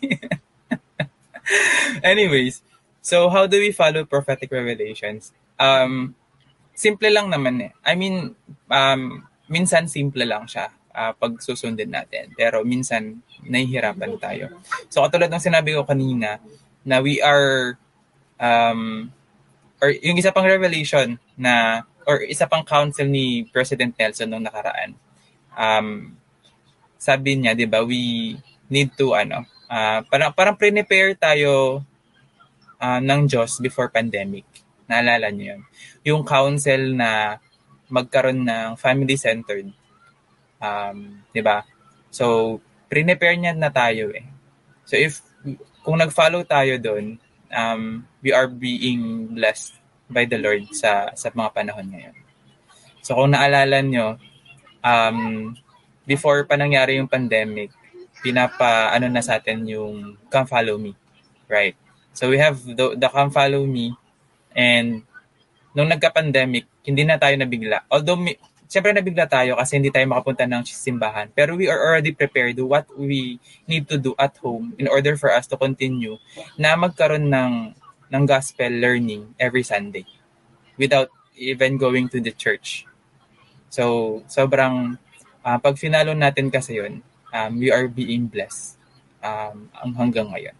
Anyways, So, how do we follow prophetic revelations? Um, simple lang naman eh. I mean, um, minsan simple lang siya uh, pag susundin natin. Pero minsan, nahihirapan tayo. So, katulad ng sinabi ko kanina, na we are, um, or yung isa pang revelation na, or isa pang counsel ni President Nelson nung nakaraan, um, sabi niya, di ba, we need to, ano, uh, parang, parang prepare tayo uh, ng Diyos before pandemic. Naalala niyo yun? Yung council na magkaroon ng family-centered. Um, di ba? So, prepare niya na tayo eh. So, if, kung nag-follow tayo doon, um, we are being blessed by the Lord sa, sa mga panahon ngayon. So, kung naalala nyo, um, before pa nangyari yung pandemic, pinapa, ano na sa atin yung come follow me. Right? So we have the, the Come Follow Me and nung nagka-pandemic, hindi na tayo nabigla. Although, may, siyempre nabigla tayo kasi hindi tayo makapunta ng simbahan. Pero we are already prepared what we need to do at home in order for us to continue na magkaroon ng, ng gospel learning every Sunday without even going to the church. So, sobrang, uh, pag finalo natin kasi yun, um, we are being blessed um, hanggang ngayon.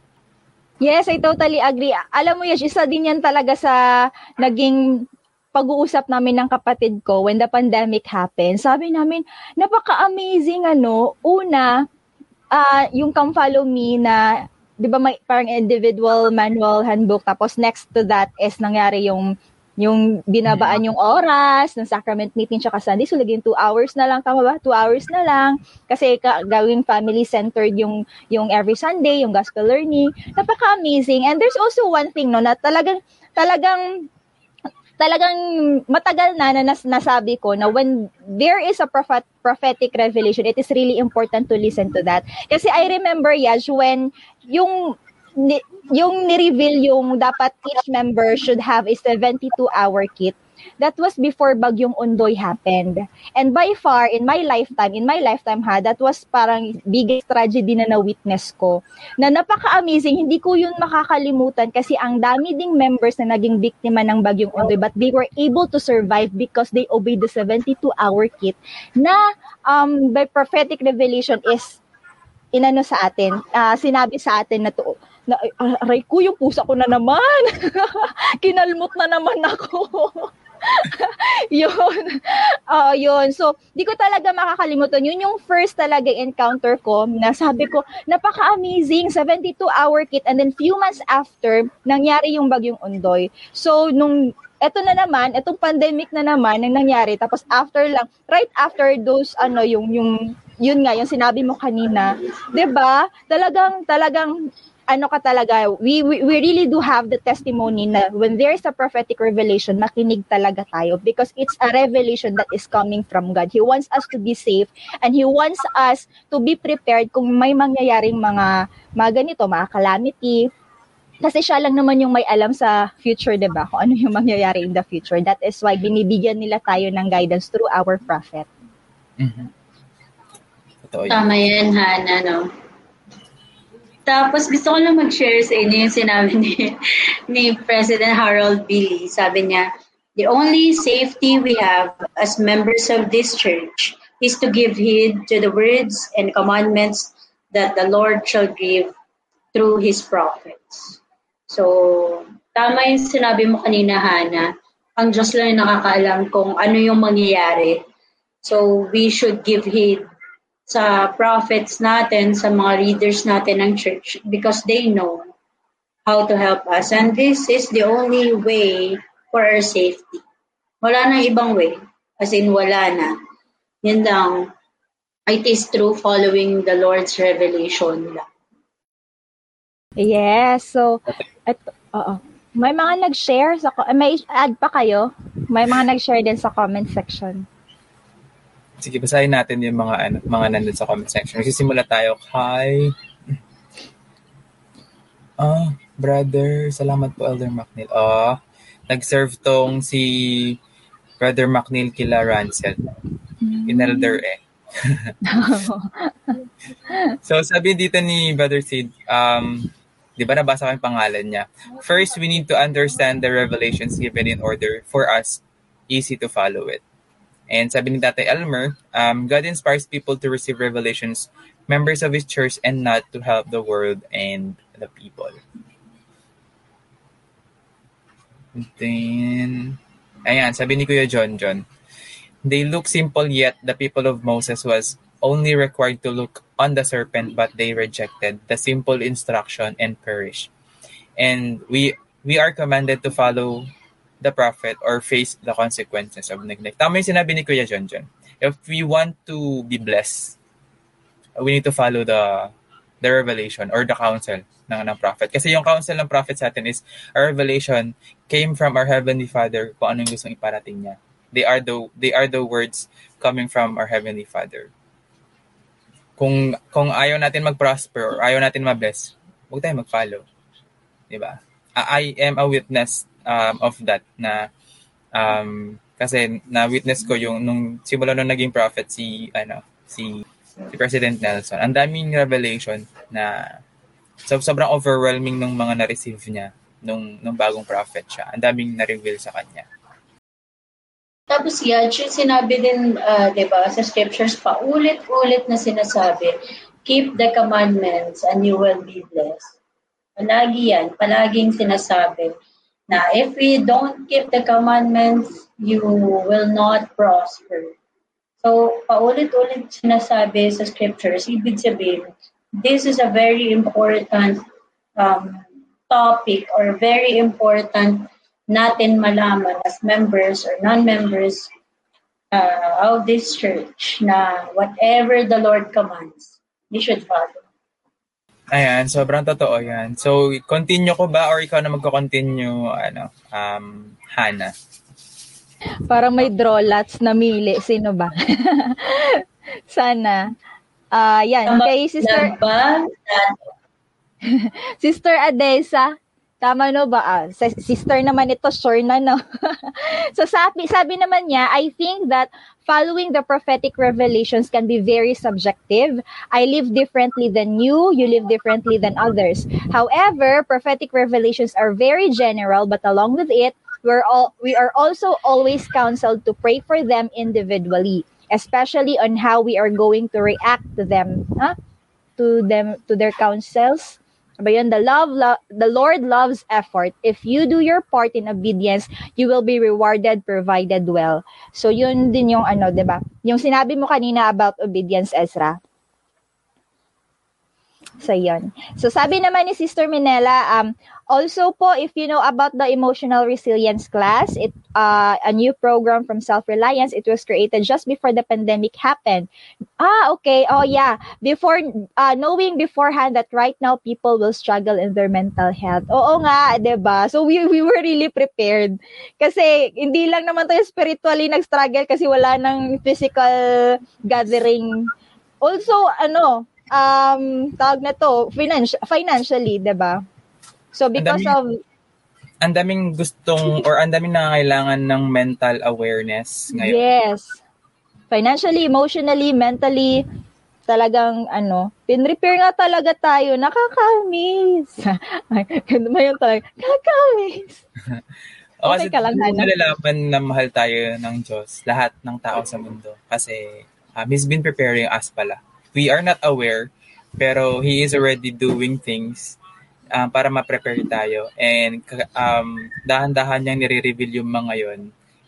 Yes, I totally agree. Alam mo, yes, isa din yan talaga sa naging pag-uusap namin ng kapatid ko when the pandemic happened. Sabi namin, napaka-amazing ano. Una, uh, yung Come Follow Me na, di ba may parang individual manual handbook. Tapos next to that is nangyari yung yung binabaan yung oras ng sacrament meeting tsaka Sunday. So, laging two hours na lang. Tama ba? Two hours na lang. Kasi ka, gawing family-centered yung, yung every Sunday, yung gospel learning. Napaka-amazing. And there's also one thing, no, na talagang, talagang talagang matagal na na nas, nasabi ko na when there is a prophet, prophetic revelation, it is really important to listen to that. Kasi I remember, Yash, when yung ni, yung ni-reveal yung dapat each member should have a 72-hour kit. that was before Bagyong Undoy happened. And by far, in my lifetime, in my lifetime ha, that was parang biggest tragedy na na-witness ko. Na napaka-amazing, hindi ko yun makakalimutan kasi ang dami ding members na naging biktima ng Bagyong Undoy but they were able to survive because they obeyed the 72-hour kit na um, by prophetic revelation is inano sa atin, uh, sinabi sa atin na to, na, aray ko, yung pusa ko na naman. (laughs) Kinalmot na naman ako. (laughs) yun. Uh, yun. So, di ko talaga makakalimutan. Yun yung first talaga encounter ko na sabi ko, napaka-amazing, 72-hour kit. And then few months after, nangyari yung bagyong undoy. So, nung eto na naman, etong pandemic na naman ang nangyari. Tapos after lang, right after those, ano, yung, yung yun nga, yung sinabi mo kanina, 'di ba? Talagang talagang ano ka talaga, we, we, we really do have the testimony na when there is a prophetic revelation, makinig talaga tayo because it's a revelation that is coming from God. He wants us to be safe and He wants us to be prepared kung may mangyayaring mga, mga ganito, mga calamity, kasi siya lang naman yung may alam sa future, di ba? Kung ano yung mangyayari in the future. That is why binibigyan nila tayo ng guidance through our prophet. Mhm. Totoo yun. Tama yan, Hana, no? Tapos gusto ko lang mag-share sa inyo yung sinabi ni, (laughs) ni President Harold Billy. Sabi niya, the only safety we have as members of this church is to give heed to the words and commandments that the Lord shall give through His prophets. So, tama yung sinabi mo kanina, Hana. Ang Diyos lang yung nakakaalam kung ano yung mangyayari. So, we should give heed sa prophets natin, sa mga leaders natin ng church because they know how to help us. And this is the only way for our safety. Wala nang ibang way. As in, wala na. Yan lang. It is true following the Lord's revelation lang. Yes. So, eto, oo. May mga nag-share sa, may add pa kayo? May mga nag-share din sa comment section. Sige, basahin natin yung mga ano, mga nandun sa comment section. Magsisimula tayo kay Ah, brother, salamat po Elder McNeil. Ah, nag-serve tong si Brother McNeil kila Rancel. Inelder eh. (laughs) so sabi dito ni Brother Sid, um, di ba nabasa ko yung pangalan niya? First, we need to understand the revelations given in order for us easy to follow it. And sabi ni Tatay Elmer, um, God inspires people to receive revelations, members of His church, and not to help the world and the people. Then, ayan, sabi ni Kuya John John, they look simple yet the people of Moses was only required to look on the serpent but they rejected the simple instruction and perished. And we we are commanded to follow the prophet or face the consequences of neglect. Tama yung sinabi ni Kuya John John. If we want to be blessed, we need to follow the the revelation or the counsel ng, ng prophet. Kasi yung counsel ng prophet sa atin is our revelation came from our heavenly Father kung ano yung gustong iparating niya. They are the they are the words coming from our heavenly Father. Kung kung ayaw natin mag-prosper or ayaw natin ma-bless, huwag tayo mag-follow. 'Di ba? I am a witness um, of that na um, kasi na-witness ko yung nung simula nung naging prophet si ano si si President Nelson. Ang daming revelation na so, sobrang overwhelming nung mga na-receive niya nung nung bagong prophet siya. Ang daming na-reveal sa kanya. Tapos yan, sinabi din, uh, di ba, sa scriptures, paulit-ulit na sinasabi, keep the commandments and you will be blessed. Palagi yan, palaging sinasabi na if we don't keep the commandments, you will not prosper. So, paulit-ulit sinasabi sa scriptures, ibig sabihin, this is a very important um, topic or very important natin malaman as members or non-members uh, of this church na whatever the Lord commands, we should follow. Ayan, sobrang totoo yan. So, continue ko ba or ikaw na magko-continue, ano, um, Hana? Parang may draw lots na mili. Sino ba? (laughs) Sana. Ah, uh, yan. Kay Sister... (laughs) Sister Adesa, Tama no ba? Ah, sister naman ito, sure na no. (laughs) so sabi, sabi naman niya, I think that following the prophetic revelations can be very subjective. I live differently than you, you live differently than others. However, prophetic revelations are very general, but along with it, we're all we are also always counseled to pray for them individually, especially on how we are going to react to them, huh? to them to their counsels Ba yun? The love, lo- the Lord loves effort. If you do your part in obedience, you will be rewarded provided well. So yun din yung ano, 'di ba? Yung sinabi mo kanina about obedience, Ezra. So, yun. So, sabi naman ni Sister Minella, um, also po, if you know about the emotional resilience class, it uh, a new program from Self-Reliance, it was created just before the pandemic happened. Ah, okay. Oh, yeah. Before, uh, knowing beforehand that right now people will struggle in their mental health. Oo nga, ba diba? So, we, we were really prepared. Kasi, hindi lang naman tayo spiritually nag-struggle kasi wala nang physical gathering. Also, ano, um, tawag na to, financi- financially, ba? So, because daming, of... Ang daming gustong (laughs) or ang daming nangangailangan ng mental awareness ngayon. Yes. Financially, emotionally, mentally, talagang ano, pin-repair nga talaga tayo. Nakakamiss. (laughs) Ay, ganun ba yun talaga? Nakakamiss. (laughs) o, okay ka lang. Nalalaman na mahal tayo ng Diyos, lahat ng tao sa mundo. Kasi um, He's been preparing us pala we are not aware, pero He is already doing things um, para ma-prepare tayo. And um, dahan-dahan niyang nire-reveal yung mga yon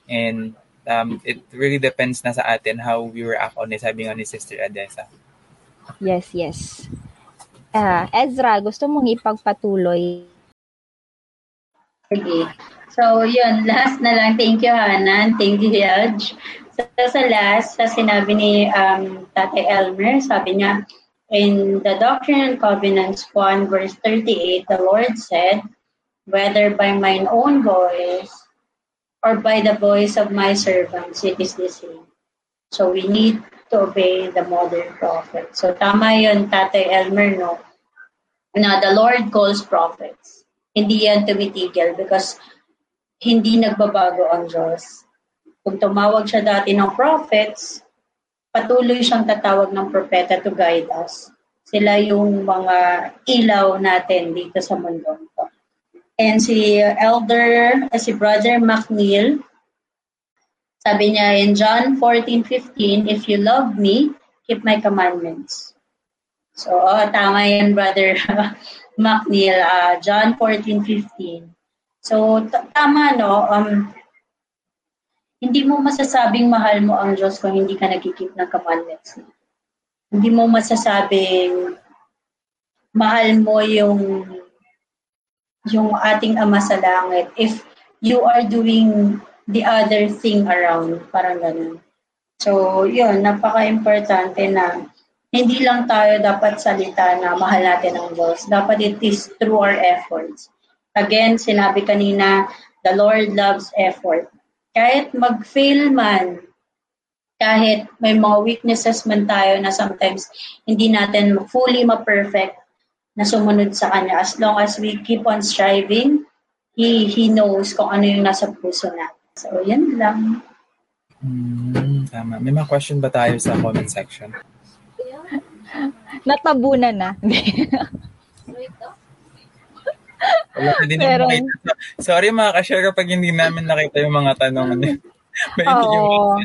And um, it really depends na sa atin how we react on it, sabi nga ni Sister Adessa. Yes, yes. Uh, Ezra, gusto mong ipagpatuloy? Okay. So, yun. Last na lang. Thank you, Hanan. Thank you, Yaj. So, sa last, sa sinabi ni um, Tate Elmer, sabi niya, in the Doctrine and Covenants 1 verse 38, the Lord said, whether by mine own voice or by the voice of my servants, it is the same. So we need to obey the modern prophet. So tama yun, Tate Elmer, no? Na the Lord calls prophets. Hindi yan tumitigil because hindi nagbabago ang Diyos. Kung tumawag siya dati ng prophets, patuloy siyang tatawag ng propeta to guide us. Sila yung mga ilaw natin dito sa mundo. And si Elder, eh, si Brother McNeil, sabi niya in John 14:15, If you love me, keep my commandments. So, oh, tama yan, Brother (laughs) McNeil. Uh, John 14:15. So, tama, no? Um, hindi mo masasabing mahal mo ang Diyos kung hindi ka nagkikip ng commandments niya. Hindi mo masasabing mahal mo yung yung ating Ama sa langit if you are doing the other thing around. Parang ganun. So, yun, napaka-importante na hindi lang tayo dapat salita na mahal natin ang Diyos. Dapat it is through our efforts. Again, sinabi kanina, the Lord loves effort kahit mag-fail man, kahit may mga weaknesses man tayo na sometimes hindi natin fully ma-perfect na sumunod sa Kanya. As long as we keep on striving, He, he knows kung ano yung nasa puso natin. So, yan lang. Mm, tama. May mga question ba tayo sa comment section? Natabunan na. (laughs) Wala hindi Pero, makita. Sorry mga ka-share kapag hindi namin nakita yung mga tanong. (laughs) (laughs) May Oo.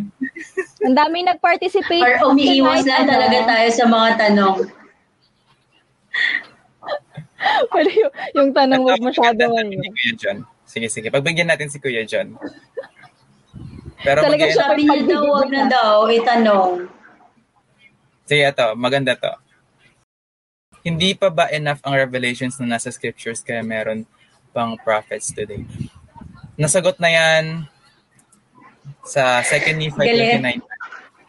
Ang dami nag-participate. Or umiiwas na ano. talaga tayo sa mga tanong. (laughs) Pero yung, yung tanong mo masyado man. Si Kuya John. Sige, sige. Pagbigyan natin si Kuya John. Pero Talaga siya sabi niya daw, huwag na daw, itanong. Sige, ito. Maganda to hindi pa ba enough ang revelations na nasa scriptures kaya meron pang prophets today? Nasagot na yan sa 2 Nephi 29.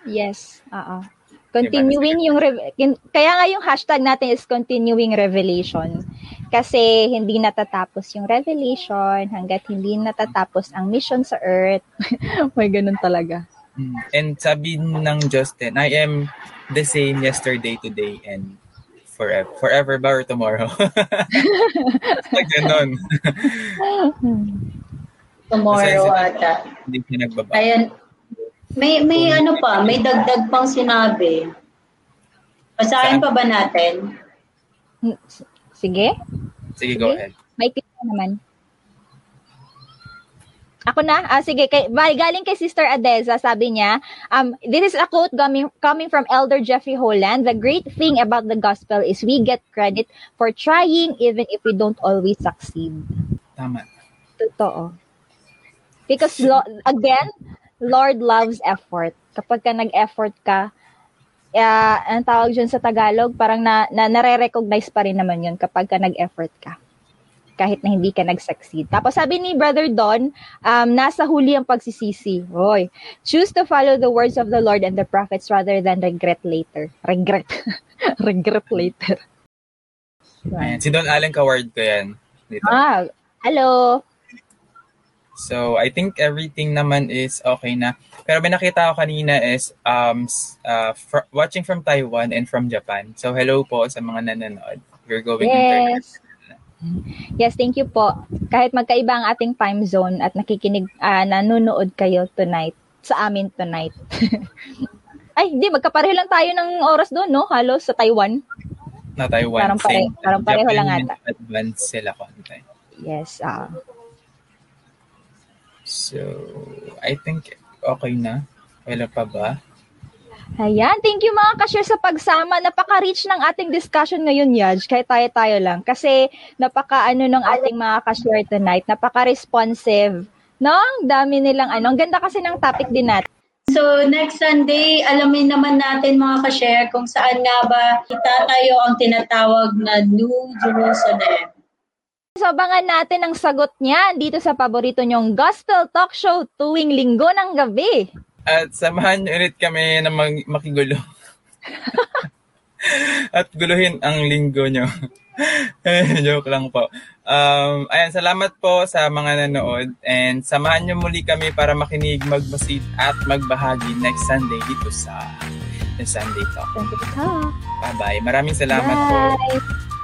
Yes, oo. Continuing yung re- kaya nga yung hashtag natin is continuing revelation. Kasi hindi natatapos yung revelation hanggat hindi natatapos ang mission sa earth. (laughs) May ganun talaga. Hmm. And sabi ng Justin, I am the same yesterday, today, and forever. Forever ba or tomorrow? (laughs) Basta ganon. (laughs) Tomorrow ata. Hindi siya nagbaba. Ayun. May may ano pa, may dagdag pang sinabi. Basahin pa ba natin? Sige. Sige, go Sige. ahead. May na naman. Ako na? Ah, sige. Kay, galing kay Sister Adeza, sabi niya, um, this is a quote coming, coming from Elder Jeffrey Holland. The great thing about the gospel is we get credit for trying even if we don't always succeed. Tama. Totoo. Because, lo- again, Lord loves effort. Kapag ka nag-effort ka, uh, ang tawag dyan sa Tagalog, parang na, na nare-recognize pa rin naman yun kapag ka nag-effort ka kahit na hindi ka nag-succeed. Tapos sabi ni Brother Don, um, nasa huli ang pagsisisi. Hoy, choose to follow the words of the Lord and the prophets rather than regret later. Regret. (laughs) regret later. Ayan. Si Don Allen Coward ko yan. Dito. Ah, hello. So, I think everything naman is okay na. Pero may nakita ko kanina is um, uh, fr- watching from Taiwan and from Japan. So, hello po sa mga nanonood. We're going. Yes. Yes, thank you po. Kahit magkaiba ang ating time zone at nakikinig, ah, nanonood kayo tonight, sa amin tonight. (laughs) Ay, hindi, magkapareho lang tayo ng oras doon, no? Halos sa Taiwan. Na Taiwan. Parang pare- Same. parang pareho lang Japan, ata. Advanced sila konti. Yes, ah. So, I think okay na. Wala pa ba? Ayan, thank you mga ka-share sa pagsama. Napaka-rich ng ating discussion ngayon, Yaj. Kahit tayo-tayo lang. Kasi napaka-ano ng ating mga ka-share tonight. Napaka-responsive. No? Ang dami nilang ano. Ang ganda kasi ng topic din natin. So next Sunday, alamin naman natin mga ka-share kung saan nga ba itatayo ang tinatawag na New Jerusalem. So, abangan natin ang sagot niyan dito sa paborito niyong Gospel Talk Show tuwing linggo ng gabi. At samahan niyo ulit kami na mag- makigulo. (laughs) At guluhin ang linggo nyo. (laughs) Joke lang po. Um, ayan, salamat po sa mga nanood. And samahan niyo muli kami para makinig, magmasid at magbahagi next Sunday dito sa The Sunday Talk. Thank you. Talk. Bye-bye. Maraming salamat po. Bye.